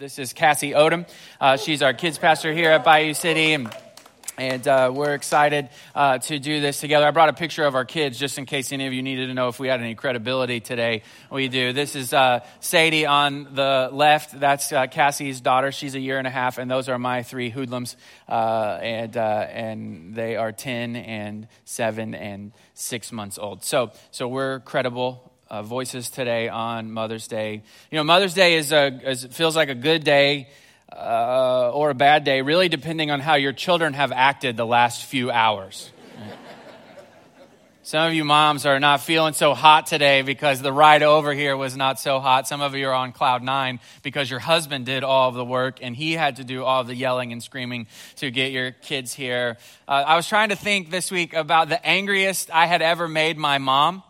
This is Cassie Odom. Uh, she's our kids pastor here at Bayou City, and, uh, we're excited uh, to do this together. I brought a picture of our kids just in case any of you needed to know if we had any credibility today. We do. This is uh, Sadie on the left. That's uh, Cassie's daughter. She's a year and a half, and those are my three hoodlums, uh, and and they are ten and seven and six months old. So so we're credible uh, voices today on Mother's Day. You know, Mother's Day is a is, feels like a good day uh, or a bad day, really depending on how your children have acted the last few hours. Some of you moms are not feeling so hot today because the ride over here was not so hot. Some of you are on cloud nine because your husband did all of the work and he had to do all of the yelling and screaming to get your kids here. Uh, I was trying to think this week about the angriest I had ever made my mom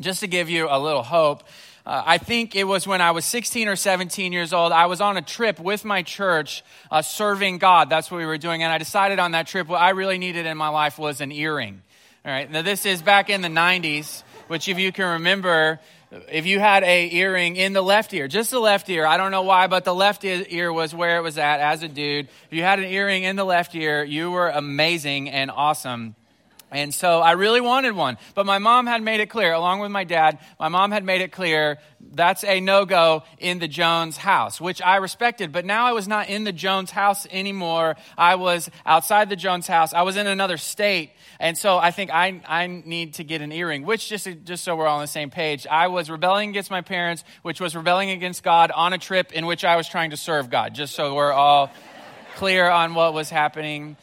just to give you a little hope, uh, I think it was when I was 16 or 17 years old. I was on a trip with my church uh, serving God. That's what we were doing. And I decided on that trip what I really needed in my life was an earring. All right. Now, this is back in the 90s, which, if you can remember, if you had a earring in the left ear, just the left ear, I don't know why, but the left ear was where it was at as a dude. If you had an earring in the left ear, you were amazing and awesome. And so I really wanted one. But my mom had made it clear, along with my dad, my mom had made it clear that's a no go in the Jones house, which I respected. But now I was not in the Jones house anymore. I was outside the Jones house. I was in another state. And so I think I, I need to get an earring, which just, just so we're all on the same page, I was rebelling against my parents, which was rebelling against God on a trip in which I was trying to serve God, just so we're all clear on what was happening.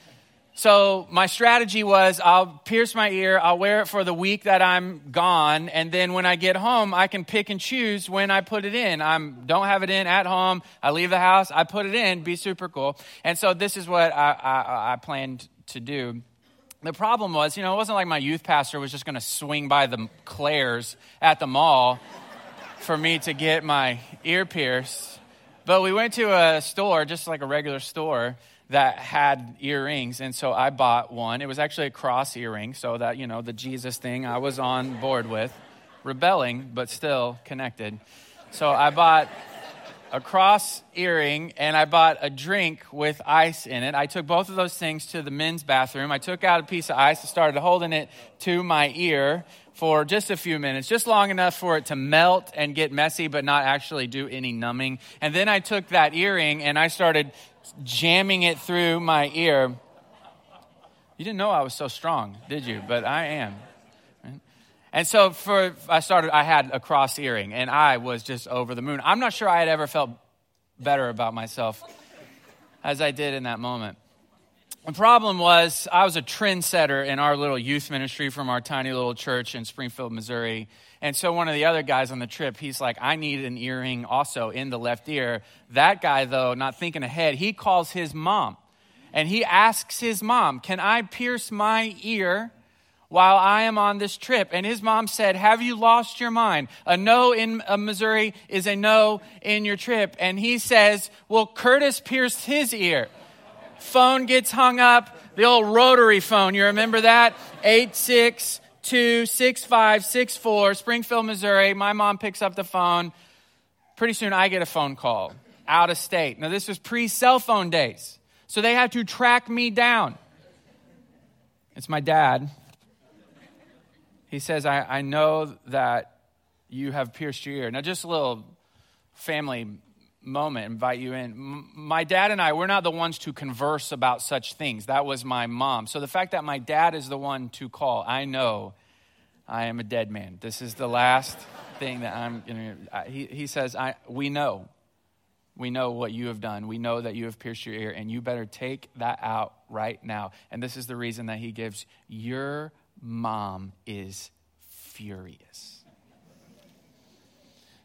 So my strategy was I'll pierce my ear, I'll wear it for the week that I'm gone, and then when I get home, I can pick and choose when I put it in. I don't have it in at home. I leave the house, I put it in, be super cool. And so this is what I, I, I planned to do. The problem was, you know, it wasn't like my youth pastor was just going to swing by the Claire's at the mall for me to get my ear pierced. But we went to a store, just like a regular store, that had earrings. And so I bought one. It was actually a cross earring, so that, you know, the Jesus thing I was on board with, rebelling, but still connected. So I bought a cross earring and I bought a drink with ice in it. I took both of those things to the men's bathroom. I took out a piece of ice and started holding it to my ear for just a few minutes, just long enough for it to melt and get messy, but not actually do any numbing. And then I took that earring and I started jamming it through my ear. You didn't know I was so strong, did you? But I am. And so for I started I had a cross earring and I was just over the moon. I'm not sure I had ever felt better about myself as I did in that moment. The problem was I was a trendsetter in our little youth ministry from our tiny little church in Springfield, Missouri. And so one of the other guys on the trip, he's like, I need an earring also in the left ear. That guy, though, not thinking ahead, he calls his mom and he asks his mom, Can I pierce my ear while I am on this trip? And his mom said, Have you lost your mind? A no in uh, Missouri is a no in your trip. And he says, Well, Curtis pierced his ear. Phone gets hung up, the old rotary phone. You remember that? 86 Two six five six four, Springfield, Missouri. My mom picks up the phone. Pretty soon I get a phone call out of state. Now, this was pre cell phone days. So they had to track me down. It's my dad. He says, I, I know that you have pierced your ear. Now, just a little family moment, invite you in. My dad and I, we're not the ones to converse about such things. That was my mom. So the fact that my dad is the one to call, I know I am a dead man. This is the last thing that I'm going to. He, he says, I, We know. We know what you have done. We know that you have pierced your ear, and you better take that out right now. And this is the reason that he gives Your mom is furious.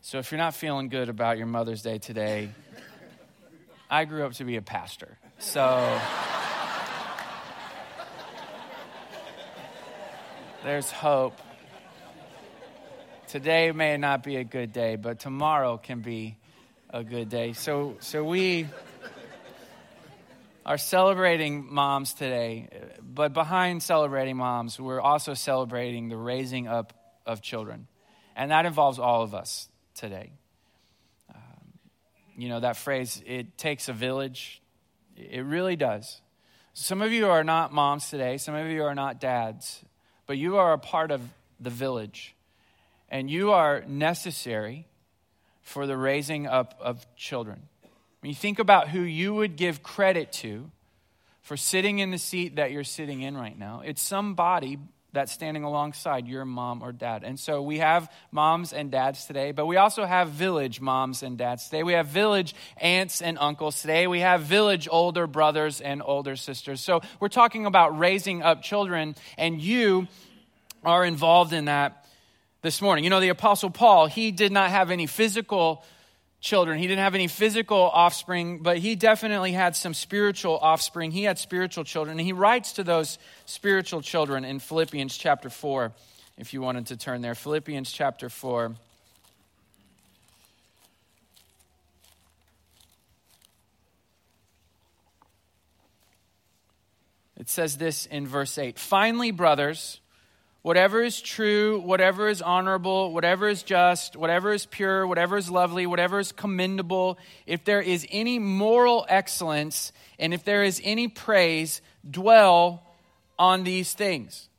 So if you're not feeling good about your Mother's Day today, I grew up to be a pastor. So there's hope. Today may not be a good day, but tomorrow can be a good day. So so we are celebrating moms today, but behind celebrating moms, we're also celebrating the raising up of children. And that involves all of us today. Um, you know, that phrase, it takes a village. It really does. Some of you are not moms today, some of you are not dads, but you are a part of the village. And you are necessary for the raising up of children. When you think about who you would give credit to for sitting in the seat that you're sitting in right now, it's somebody that's standing alongside your mom or dad. And so we have moms and dads today, but we also have village moms and dads today. We have village aunts and uncles today. We have village older brothers and older sisters. So we're talking about raising up children, and you are involved in that this morning. You know, the Apostle Paul, he did not have any physical children. He didn't have any physical offspring, but he definitely had some spiritual offspring. He had spiritual children. And he writes to those spiritual children in Philippians chapter 4, if you wanted to turn there. Philippians chapter 4. It says this in verse 8 Finally, brothers, whatever is true, whatever is honorable, whatever is just, whatever is pure, whatever is lovely, whatever is commendable, if there is any moral excellence, and if there is any praise, dwell on these things.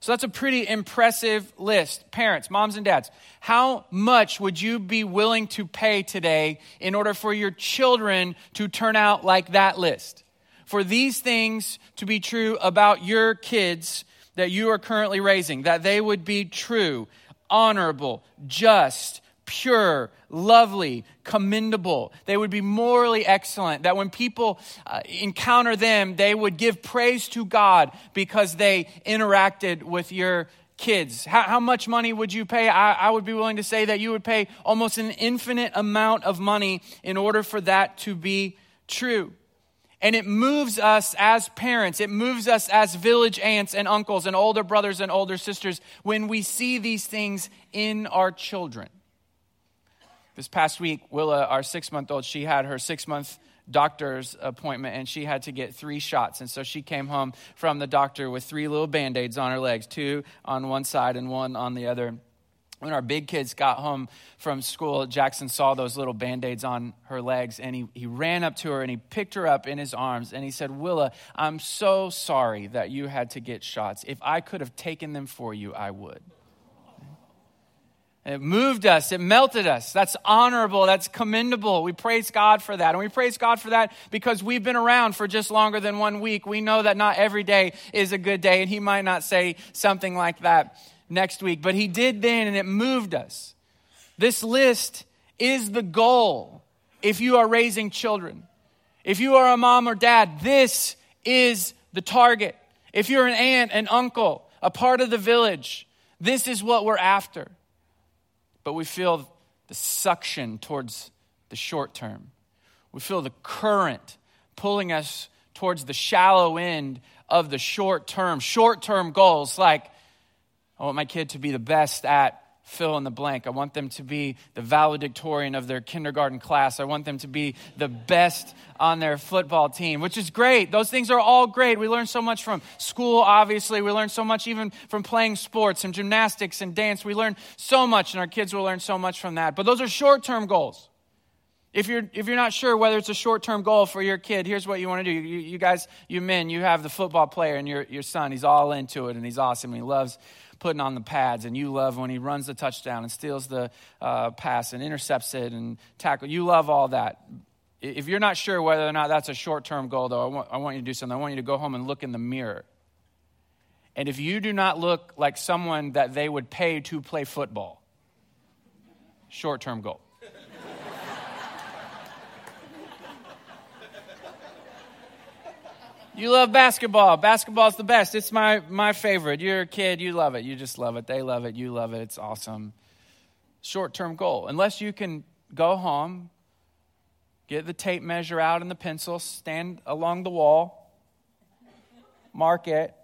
So that's a pretty impressive list. Parents, moms, and dads, how much would you be willing to pay today in order for your children to turn out like that list? For these things to be true about your kids that you are currently raising, that they would be true, honorable, just, pure, lovely, commendable. They would be morally excellent. That when people uh, encounter them, they would give praise to God because they interacted with your kids. How, how much money would you pay? I, I would be willing to say that you would pay almost an infinite amount of money in order for that to be true. And it moves us as parents, it moves us as village aunts and uncles and older brothers and older sisters when we see these things in our children. This past week, Willa, our six month old, she had her six month doctor's appointment and she had to get three shots. And so she came home from the doctor with three little band aids on her legs, two on one side and one on the other when our big kids got home from school, Jackson saw those little band aids on her legs and he, he ran up to her and he picked her up in his arms and he said, Willa, I'm so sorry that you had to get shots. If I could have taken them for you, I would. It moved us, it melted us. That's honorable, that's commendable. We praise God for that. And we praise God for that because we've been around for just longer than one week. We know that not every day is a good day, and He might not say something like that next week, but he did then and it moved us. This list is the goal if you are raising children. If you are a mom or dad, this is the target. If you're an aunt, an uncle, a part of the village, this is what we're after. But we feel the suction towards the short term. We feel the current pulling us towards the shallow end of the short term, short term goals like I want my kid to be the best at fill in the blank. I want them to be the valedictorian of their kindergarten class. I want them to be the best on their football team, which is great. Those things are all great. We learn so much from school, obviously. We learn so much even from playing sports and gymnastics and dance. We learn so much, and our kids will learn so much from that. But those are short term goals. If you're, if you're not sure whether it's a short term goal for your kid, here's what you want to do. You, you guys, you men, you have the football player, and your, your son, he's all into it, and he's awesome. He loves putting on the pads, and you love when he runs the touchdown and steals the uh, pass and intercepts it and tackle. You love all that. If you're not sure whether or not that's a short term goal, though, I want, I want you to do something. I want you to go home and look in the mirror. And if you do not look like someone that they would pay to play football, short term goal. You love basketball. Basketball's the best. It's my, my favorite. You're a kid, you love it. You just love it. They love it. You love it. It's awesome. Short term goal. Unless you can go home, get the tape measure out and the pencil, stand along the wall, mark it,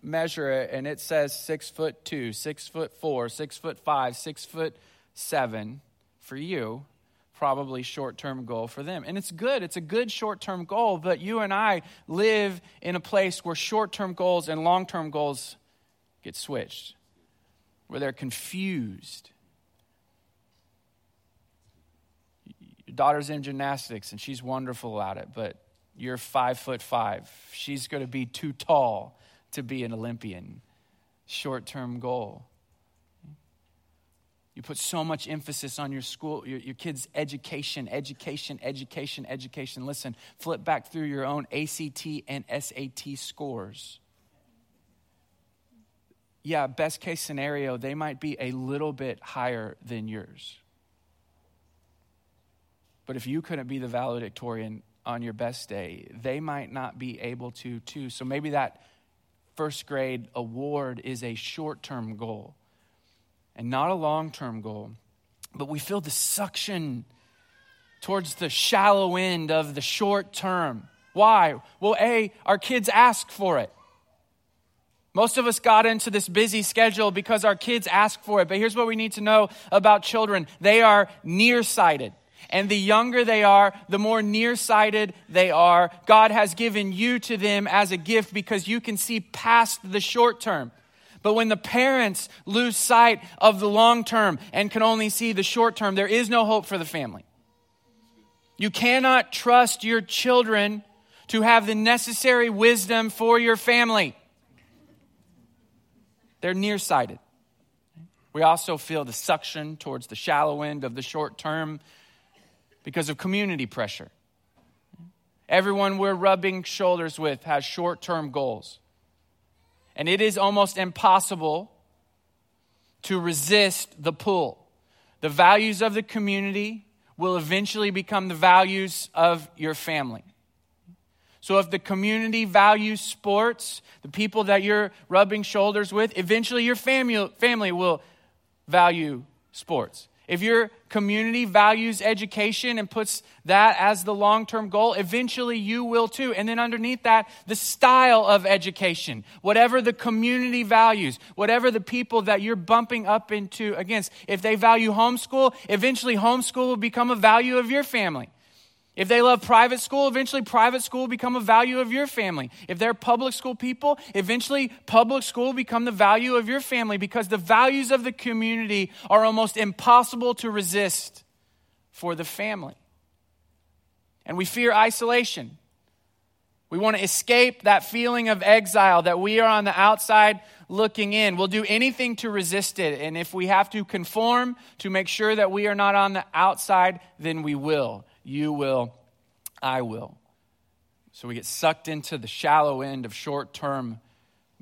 measure it, and it says six foot two, six foot four, six foot five, six foot seven for you probably short term goal for them. And it's good, it's a good short term goal, but you and I live in a place where short term goals and long term goals get switched, where they're confused. Your daughter's in gymnastics and she's wonderful at it, but you're five foot five. She's going to be too tall to be an Olympian. Short term goal. You put so much emphasis on your school, your, your kids' education, education, education, education. Listen, flip back through your own ACT and SAT scores. Yeah, best case scenario, they might be a little bit higher than yours. But if you couldn't be the valedictorian on your best day, they might not be able to, too. So maybe that first grade award is a short term goal and not a long term goal. But we feel the suction towards the shallow end of the short term. Why? Well, A, our kids ask for it. Most of us got into this busy schedule because our kids ask for it. But here's what we need to know about children they are nearsighted. And the younger they are, the more nearsighted they are. God has given you to them as a gift because you can see past the short term. But when the parents lose sight of the long term and can only see the short term, there is no hope for the family. You cannot trust your children to have the necessary wisdom for your family. They're nearsighted. We also feel the suction towards the shallow end of the short term because of community pressure. Everyone we're rubbing shoulders with has short term goals. And it is almost impossible to resist the pull. The values of the community will eventually become the values of your family. So, if the community values sports, the people that you're rubbing shoulders with, eventually your family, will value sports. If your community values education and puts that as the long term goal, eventually you will too. And then underneath that, the style of education, whatever the community values, whatever the people that you're bumping up into against. If they value homeschool, eventually homeschool will become a value of your family. If they love private school, eventually private school will become a value of your family. If they're public school people, eventually public school will become the value of your family because the values of the community are almost impossible to resist for the family. And we fear isolation. We want to escape that feeling of exile that we are on the outside looking in. We'll do anything to resist it. And if we have to conform to make sure that we are not on the outside, then we will you will, I will. So we get sucked into the shallow end of short term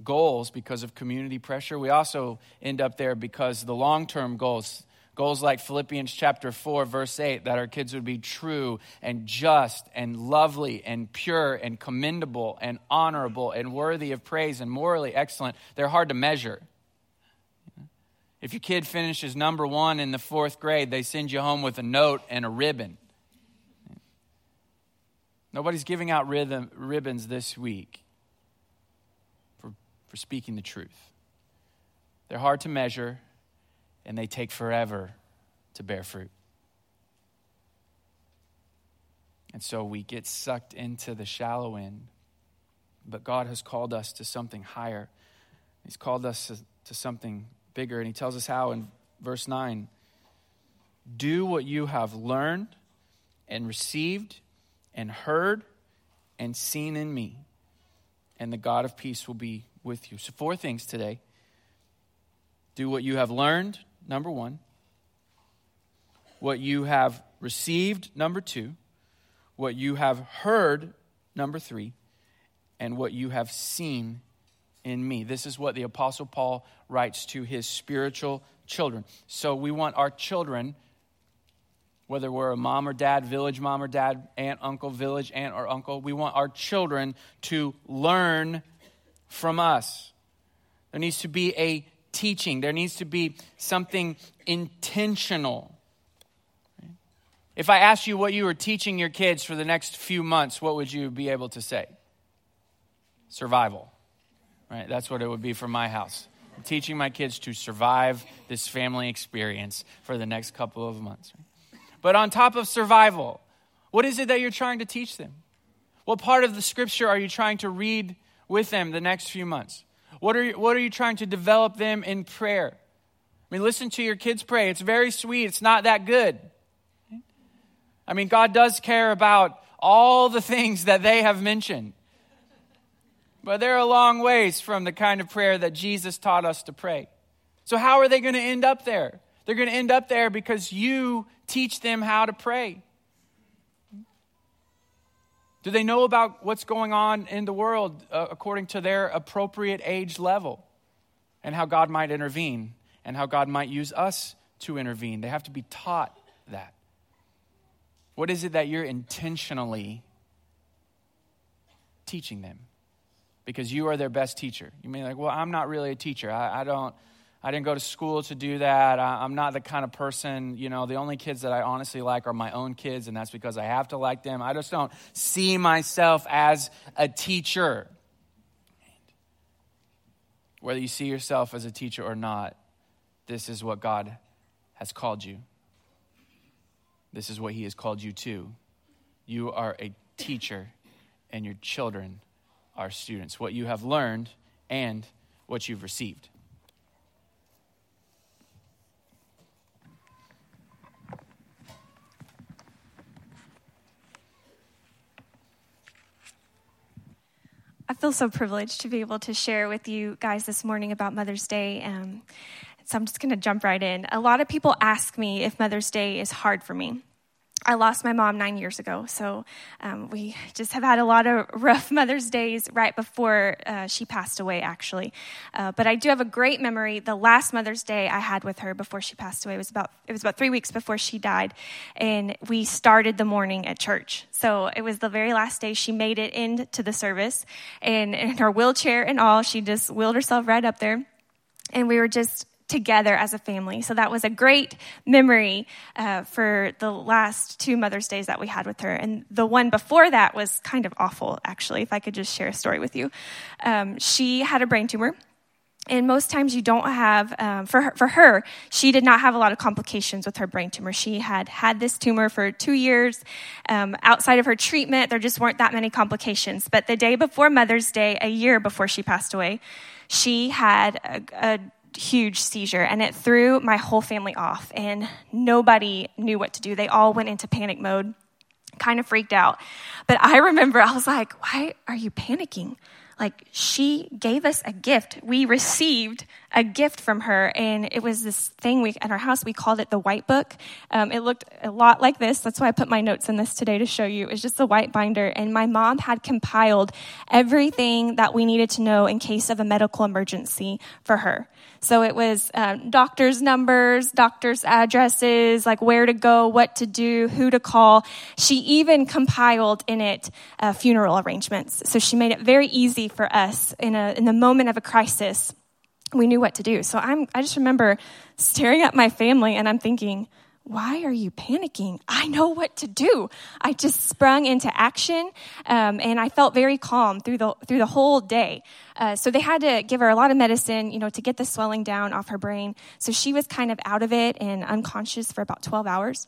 goals because of community pressure. We also end up there because the long term goals, goals like Philippians chapter 4, verse 8, that our kids would be true and just and lovely and pure and commendable and honorable and worthy of praise and morally excellent, they're hard to measure. If your kid finishes number one in the fourth grade, they send you home with a note and a ribbon. Nobody's giving out rhythm, ribbons this week for, for speaking the truth. They're hard to measure, and they take forever to bear fruit. And so we get sucked into the shallow end. But God has called us to something higher. He's called us to, to something bigger. And He tells us how in verse 9 do what you have learned and received and heard and seen in me, and the God of peace will be with you. So, four things today. Do what you have learned, number one. What you have received, number two. What you have heard, number three. And what you have seen in me. This is what the Apostle Paul writes to his spiritual children. So, we want our children whether we're a mom or dad, village mom or dad, aunt, uncle, village aunt or uncle, we want our children to learn from us. There needs to be a teaching, there needs to be something intentional. If I asked you what you were teaching your kids for the next few months, what would you be able to say? Survival. Right? That's what it would be for my house. I'm teaching my kids to survive this family experience for the next couple of months. Right? But on top of survival, what is it that you're trying to teach them? What part of the scripture are you trying to read with them the next few months? What are you, what are you trying to develop them in prayer? I mean, listen to your kids pray. It's very sweet, it's not that good. I mean, God does care about all the things that they have mentioned. But they're a long ways from the kind of prayer that Jesus taught us to pray. So, how are they going to end up there? They're going to end up there because you teach them how to pray. Do they know about what's going on in the world uh, according to their appropriate age level and how God might intervene and how God might use us to intervene? They have to be taught that. What is it that you're intentionally teaching them? Because you are their best teacher. You may like, well, I'm not really a teacher. I, I don't. I didn't go to school to do that. I, am not the kind of person, you know, the only kids that I honestly like are my own kids, and that's because I have to like them. I just don't see myself as a teacher. Whether you see yourself as a teacher or not, this is what God has called you. This is what He has called you to. You are a teacher, and your children are students. What you have learned and what you've received. Feel so privileged to be able to share with you guys this morning about Mother's Day. Um, so I'm just going to jump right in. A lot of people ask me if Mother's Day is hard for me. I lost my mom nine years ago, so um, we just have had a lot of rough Mother's Days right before uh, she passed away, actually. Uh, but I do have a great memory. The last Mother's Day I had with her before she passed away was about it was about three weeks before she died, and we started the morning at church. So it was the very last day she made it into the service, and in her wheelchair and all, she just wheeled herself right up there, and we were just together as a family. So that was a great memory uh, for the last two Mother's Days that we had with her. And the one before that was kind of awful, actually, if I could just share a story with you. Um, she had a brain tumor. And most times you don't have, um, for, her, for her, she did not have a lot of complications with her brain tumor. She had had this tumor for two years. Um, outside of her treatment, there just weren't that many complications. But the day before Mother's Day, a year before she passed away, she had a, a huge seizure and it threw my whole family off and nobody knew what to do. They all went into panic mode, kind of freaked out. But I remember I was like, why are you panicking? like she gave us a gift. We received a gift from her, and it was this thing we at our house. We called it the White Book. Um, it looked a lot like this. That's why I put my notes in this today to show you. It was just a white binder, and my mom had compiled everything that we needed to know in case of a medical emergency for her. So it was um, doctors' numbers, doctors' addresses, like where to go, what to do, who to call. She even compiled in it uh, funeral arrangements. So she made it very easy for us in, a, in the moment of a crisis. We knew what to do. So I'm, I just remember staring at my family and I'm thinking, why are you panicking? I know what to do. I just sprung into action, um, and I felt very calm through the through the whole day. Uh, so they had to give her a lot of medicine, you know, to get the swelling down off her brain. So she was kind of out of it and unconscious for about 12 hours.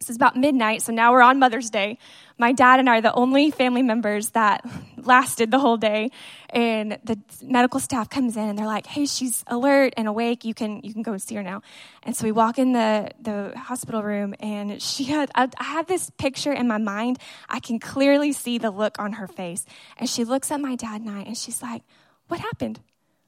This is about midnight, so now we're on Mother's Day. My dad and I are the only family members that lasted the whole day. And the medical staff comes in and they're like, "Hey, she's alert and awake. You can you can go see her now." And so we walk in the the hospital room, and she had I, I have this picture in my mind. I can clearly see the look on her face, and she looks at my dad and I, and she's like, "What happened?"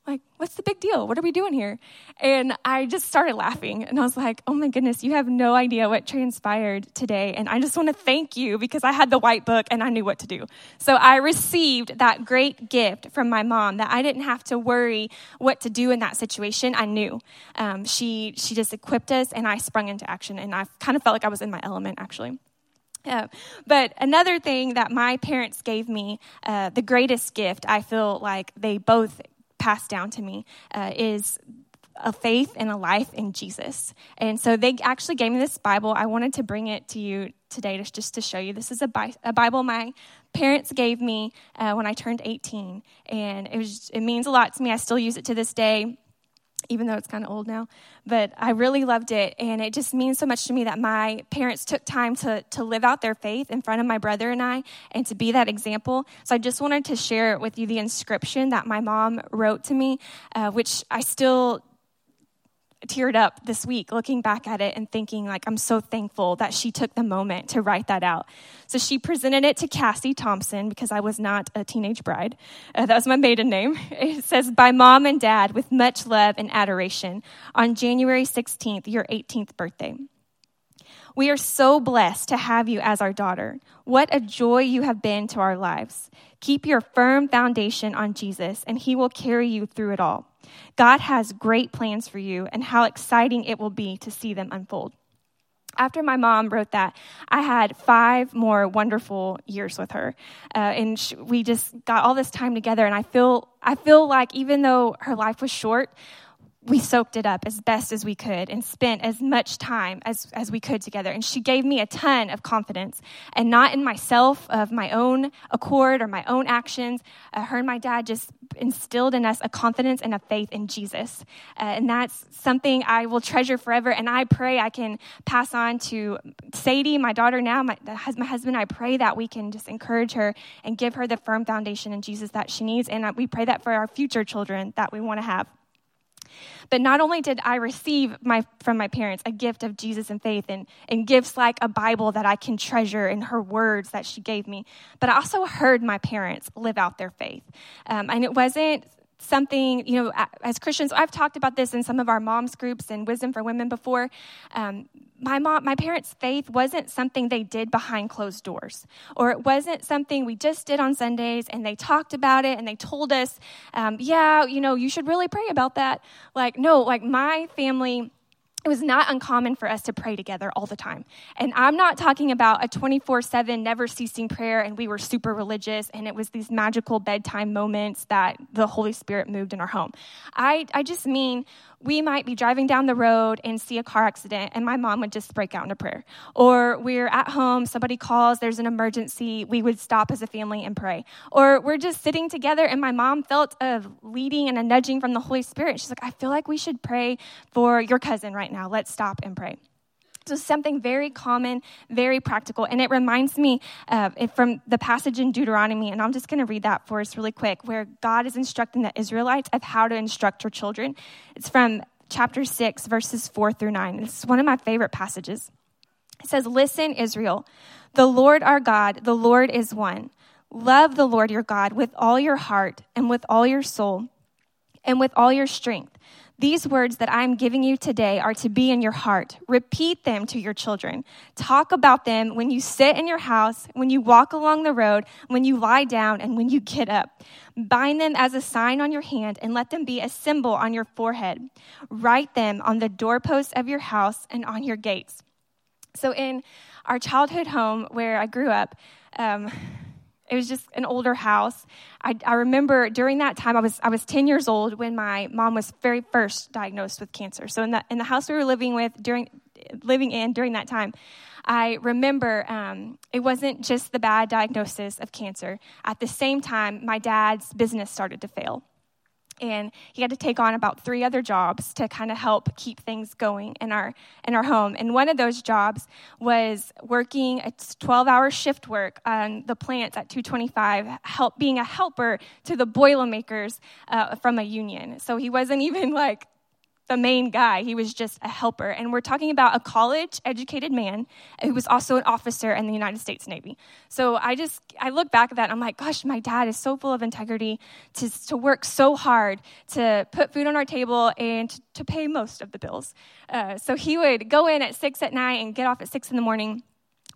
Like, what's the big deal? What are we doing here? And I just started laughing. And I was like, oh my goodness, you have no idea what transpired today. And I just want to thank you because I had the white book and I knew what to do. So I received that great gift from my mom that I didn't have to worry what to do in that situation. I knew. Um, she, she just equipped us and I sprung into action. And I kind of felt like I was in my element, actually. Yeah. But another thing that my parents gave me, uh, the greatest gift, I feel like they both passed down to me uh, is a faith and a life in Jesus. And so they actually gave me this Bible. I wanted to bring it to you today to, just to show you. This is a, Bi- a Bible my parents gave me uh, when I turned 18. And it, was, it means a lot to me. I still use it to this day even though it's kind of old now. But I really loved it. And it just means so much to me that my parents took time to, to live out their faith in front of my brother and I and to be that example. So I just wanted to share with you the inscription that my mom wrote to me, uh, which I still teared up this week looking back at it and thinking like i'm so thankful that she took the moment to write that out so she presented it to cassie thompson because i was not a teenage bride uh, that was my maiden name it says by mom and dad with much love and adoration on january 16th your 18th birthday we are so blessed to have you as our daughter. What a joy you have been to our lives. Keep your firm foundation on Jesus, and He will carry you through it all. God has great plans for you, and how exciting it will be to see them unfold. After my mom wrote that, I had five more wonderful years with her, uh, and we just got all this time together. And I feel, I feel like even though her life was short, we soaked it up as best as we could and spent as much time as, as we could together. And she gave me a ton of confidence and not in myself, of my own accord or my own actions. Uh, her and my dad just instilled in us a confidence and a faith in Jesus. Uh, and that's something I will treasure forever. And I pray I can pass on to Sadie, my daughter now, my, my husband. I pray that we can just encourage her and give her the firm foundation in Jesus that she needs. And we pray that for our future children that we want to have. But not only did I receive my, from my parents a gift of Jesus and faith and, and gifts like a Bible that I can treasure and her words that she gave me, but I also heard my parents live out their faith. Um, and it wasn't something, you know, as Christians, I've talked about this in some of our moms groups and Wisdom for Women before. Um, my mom, my parents' faith wasn't something they did behind closed doors, or it wasn't something we just did on Sundays and they talked about it and they told us, um, yeah, you know, you should really pray about that. Like, no, like my family it was not uncommon for us to pray together all the time. And I'm not talking about a 24 7, never ceasing prayer, and we were super religious, and it was these magical bedtime moments that the Holy Spirit moved in our home. I, I just mean we might be driving down the road and see a car accident, and my mom would just break out into prayer. Or we're at home, somebody calls, there's an emergency, we would stop as a family and pray. Or we're just sitting together, and my mom felt a leading and a nudging from the Holy Spirit. She's like, I feel like we should pray for your cousin right now. Let's stop and pray. So, something very common, very practical. And it reminds me uh, from the passage in Deuteronomy, and I'm just going to read that for us really quick, where God is instructing the Israelites of how to instruct your children. It's from chapter 6, verses 4 through 9. It's one of my favorite passages. It says, Listen, Israel, the Lord our God, the Lord is one. Love the Lord your God with all your heart and with all your soul and with all your strength. These words that I'm giving you today are to be in your heart. Repeat them to your children. Talk about them when you sit in your house, when you walk along the road, when you lie down, and when you get up. Bind them as a sign on your hand and let them be a symbol on your forehead. Write them on the doorposts of your house and on your gates. So, in our childhood home where I grew up, um, it was just an older house. I, I, remember during that time, I was, I was 10 years old when my mom was very first diagnosed with cancer. So in the, in the house we were living with during, living in during that time, I remember um, it wasn't just the bad diagnosis of cancer. At the same time, my dad's business started to fail and he had to take on about three other jobs to kind of help keep things going in our in our home. And one of those jobs was working a 12 hour shift work on the plants at 225 help being a helper to the boilermakers uh, from a union. So he wasn't even like the main guy. He was just a helper. And we're talking about a college educated man who was also an officer in the United States Navy. So I just, I look back at that I'm like, gosh, my dad is so full of integrity to, to work so hard to put food on our table and to, to pay most of the bills. Uh, so he would go in at six at night and get off at six in the morning.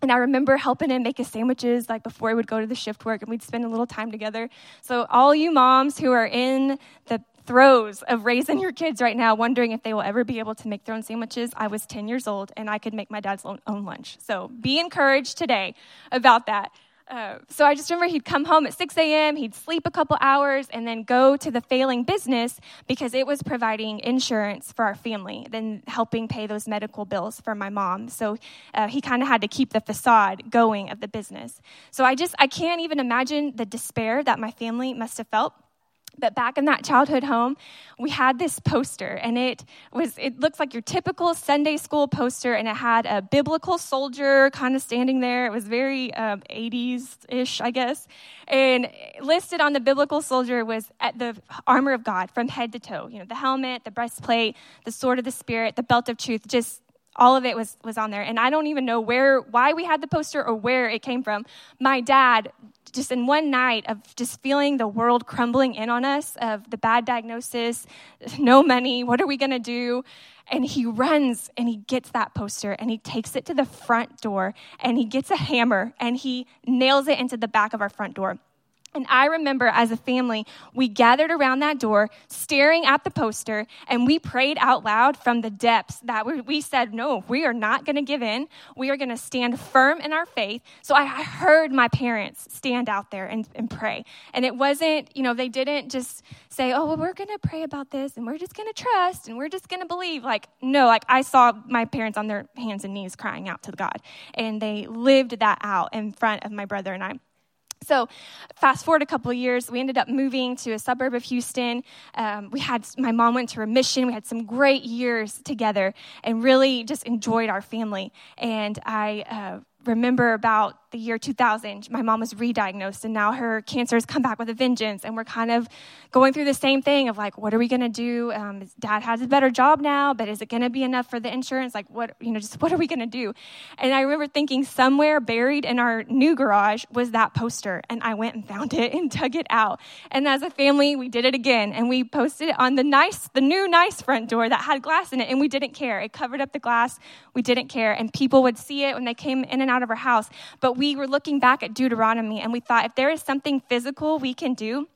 And I remember helping him make his sandwiches like before he would go to the shift work and we'd spend a little time together. So all you moms who are in the throes of raising your kids right now, wondering if they will ever be able to make their own sandwiches. I was 10 years old and I could make my dad's own, lunch. So be encouraged today about that. Uh, so I just remember he'd come home at 6 a.m., he'd sleep a couple hours, and then go to the failing business because it was providing insurance for our family, then helping pay those medical bills for my mom. So uh, he kind of had to keep the facade going of the business. So I just, I can't even imagine the despair that my family must have felt But back in that childhood home, we had this poster, and it was it looks like your typical Sunday school poster, and it had a biblical soldier kind of standing there. It was very um, 80s ish, I guess. And listed on the biblical soldier was at the armor of God from head to toe. You know, the helmet, the breastplate, the sword of the spirit, the belt of truth, just all of it was was on there and i don't even know where why we had the poster or where it came from my dad just in one night of just feeling the world crumbling in on us of the bad diagnosis no money what are we going to do? And he runs and he gets that poster and he takes it to the front door and he gets a hammer and he nails it into the back of our front door and I remember as a family, we gathered around that door, staring at the poster, and we prayed out loud from the depths that we said, No, we are not going to give in. We are going to stand firm in our faith. So I heard my parents stand out there and, and pray. And it wasn't, you know, they didn't just say, Oh, well, we're going to pray about this and we're just going to trust and we're just going to believe. Like, no, like I saw my parents on their hands and knees crying out to God. And they lived that out in front of my brother and I. So, fast forward a couple years, we ended up moving to a suburb of Houston. Um, we had my mom went to remission. We had some great years together, and really just enjoyed our family. And I uh, remember about the year 2000, my mom was re-diagnosed, and now her cancer has come back with a vengeance. And we're kind of going through the same thing of like, what are we going to do? Um, dad has a better job now, but is it going to be enough for the insurance? Like, what you know, just what are we going to do? And I remember thinking somewhere buried in our new garage was that poster, and I went and found it and dug it out. And as a family, we did it again, and we posted it on the nice, the new nice front door that had glass in it, and we didn't care. It covered up the glass. We didn't care, and people would see it when they came in and out of our house. But we were looking back at Deuteronomy and we thought if there is something physical we can do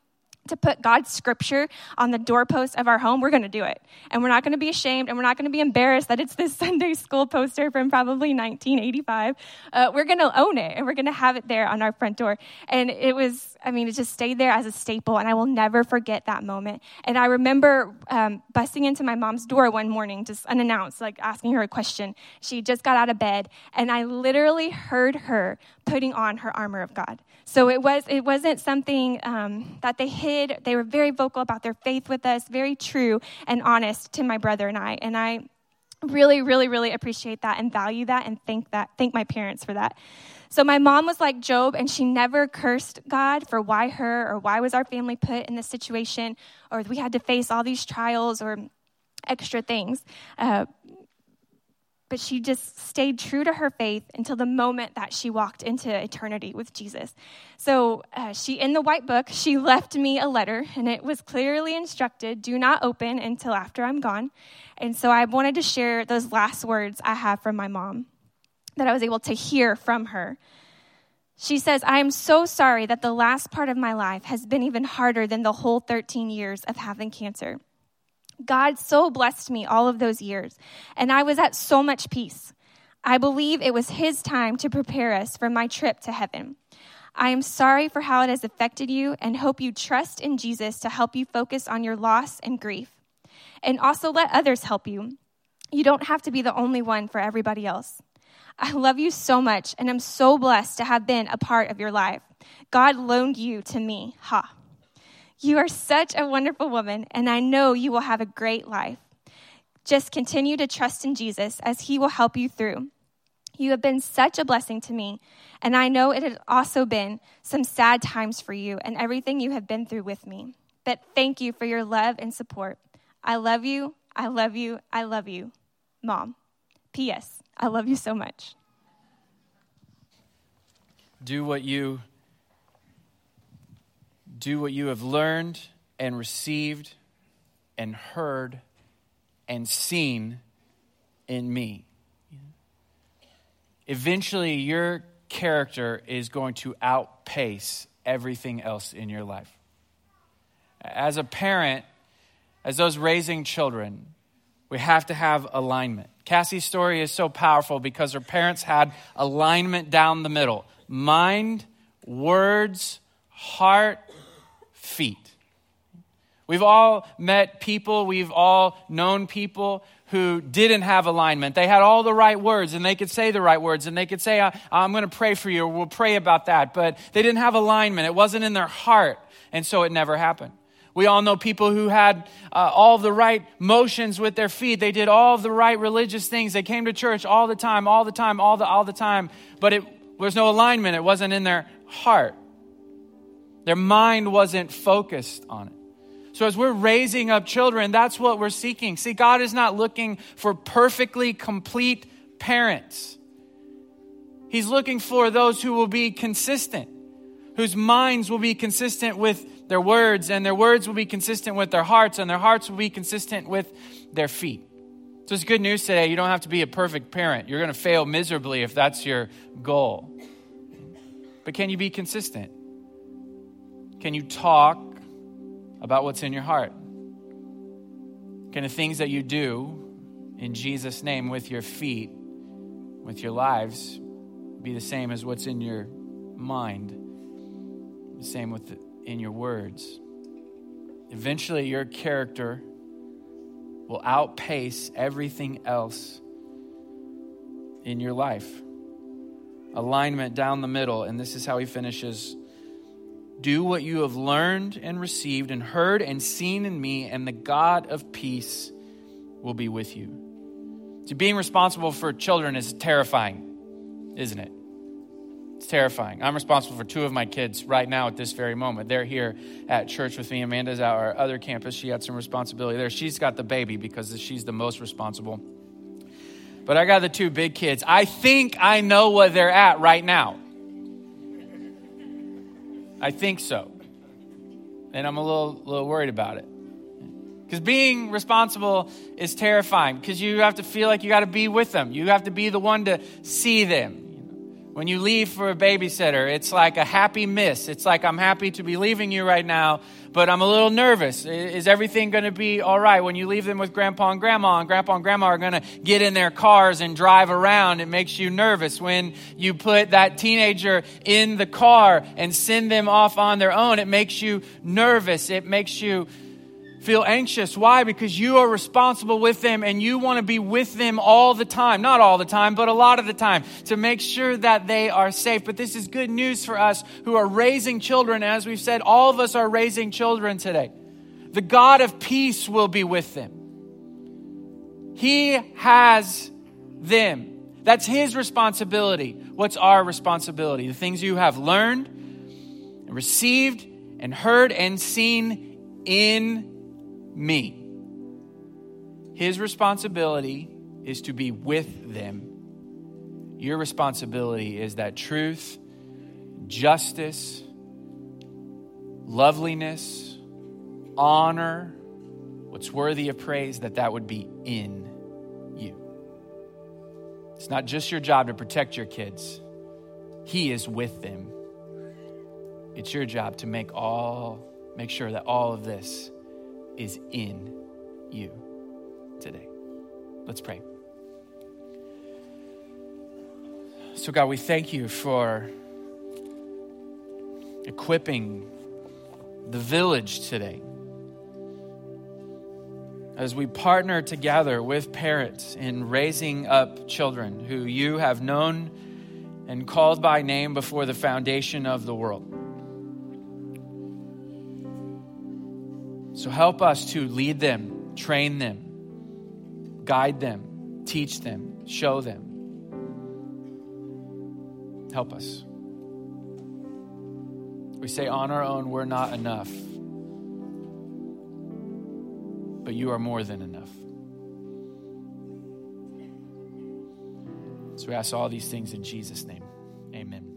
to put God's scripture on the doorpost of our home, we're going to do it. And we're not going to be ashamed and we're not going to be embarrassed that it's this Sunday school poster from probably 1985. Uh, we're going to own it and we're going to have it there on our front door. And it was, I mean, it just stayed there as a staple and I will never forget that moment. And I remember um, busting into my mom's door one morning, just unannounced, like asking her a question. She just got out of bed and I literally heard her putting on her armor of God. So it was it wasn't something um, that they hid. They were very vocal about their faith with us, very true and honest to my brother and I. And I really, really, really appreciate that and value that and thank that thank my parents for that. So my mom was like Job, and she never cursed God for why her or why was our family put in this situation, or we had to face all these trials or extra things. Uh, but she just stayed true to her faith until the moment that she walked into eternity with Jesus. So uh, she, in the white book, she left me a letter, and it was clearly instructed: "Do not open until after I'm gone." And so I wanted to share those last words I have from my mom that I was able to hear from her. She says, I am so sorry that the last part of my life has been even harder than the whole 13 years of having cancer. God so blessed me all of those years, and I was at so much peace. I believe it was His time to prepare us for my trip to heaven. I am sorry for how it has affected you and hope you trust in Jesus to help you focus on your loss and grief. And also let others help you. You don't have to be the only one for everybody else. I love you so much and I'm so blessed to have been a part of your life. God loaned you to me. Ha. You are such a wonderful woman, and I know you will have a great life. Just continue to trust in Jesus as he will help you through. You have been such a blessing to me, and I know it has also been some sad times for you and everything you have been through with me. But thank you for your love and support. I love you. I love you. I love you. Mom. P.S. I love you so much. Do what you do what you have learned and received and heard and seen in me. Eventually, your character is going to outpace everything else in your life. As a parent, as those raising children, we have to have alignment. Cassie's story is so powerful because her parents had alignment down the middle mind, words, heart, feet. We've all met people, we've all known people who didn't have alignment. They had all the right words and they could say the right words and they could say, I'm going to pray for you or we'll pray about that. But they didn't have alignment. It wasn't in their heart. And so it never happened. We all know people who had uh, all the right motions with their feet. They did all the right religious things. They came to church all the time, all the time, all the all the time. But it was no alignment. It wasn't in their heart. Their mind wasn't focused on it. So, as we're raising up children, that's what we're seeking. See, God is not looking for perfectly complete parents, He's looking for those who will be consistent, whose minds will be consistent with their words, and their words will be consistent with their hearts, and their hearts will be consistent with their feet. So, it's good news today. You don't have to be a perfect parent. You're going to fail miserably if that's your goal. But can you be consistent? Can you talk about what's in your heart? Can the things that you do in Jesus' name with your feet, with your lives, be the same as what's in your mind? The same with the, in your words. Eventually, your character will outpace everything else in your life. Alignment down the middle, and this is how he finishes do what you have learned and received and heard and seen in me, and the God of peace will be with you. So, being responsible for children is terrifying, isn't it? It's terrifying. I'm responsible for two of my kids right now at this very moment. They're here at church with me. Amanda's at our other campus. She had some responsibility there. She's got the baby because she's the most responsible. But I got the two big kids. I think I know what they're at right now. I think so. And I'm a little, little worried about it. Because being responsible is terrifying because you have to feel like you got to be with them. You have to be the one to see them. When you leave for a babysitter, it's like a happy miss. It's like, I'm happy to be leaving you right now, but I'm a little nervous. Is everything going to be all right? When you leave them with grandpa and grandma, and grandpa and grandma are going to get in their cars and drive around, it makes you nervous. When you put that teenager in the car and send them off on their own, it makes you nervous. It makes you feel anxious. Why? Because you are responsible with them and you want to be with them all the time. Not all the time, but a lot of the time to make sure that they are safe. But this is good news for us who are raising children. As we've said, all of us are raising children today. The God of peace will be with them. He has them. That's His responsibility. What's our responsibility? The things you have learned and received and heard and seen in me. His responsibility is to be with them. Your responsibility is that truth, justice, loveliness, honor, what's worthy of praise, that that would be in you. It's not just your job to protect your kids, He is with them. It's your job to make all make sure that all of this is in you today. Let's pray. So, God, we thank you for equipping the village today. As we partner together with parents in raising up children who you have known and called by name before the foundation of the world. So help us to lead them, train them, guide them, teach them, show them. Help us. We say on our own, we're not enough. But you are more than enough. So we ask all these things in Jesus' name. Amen.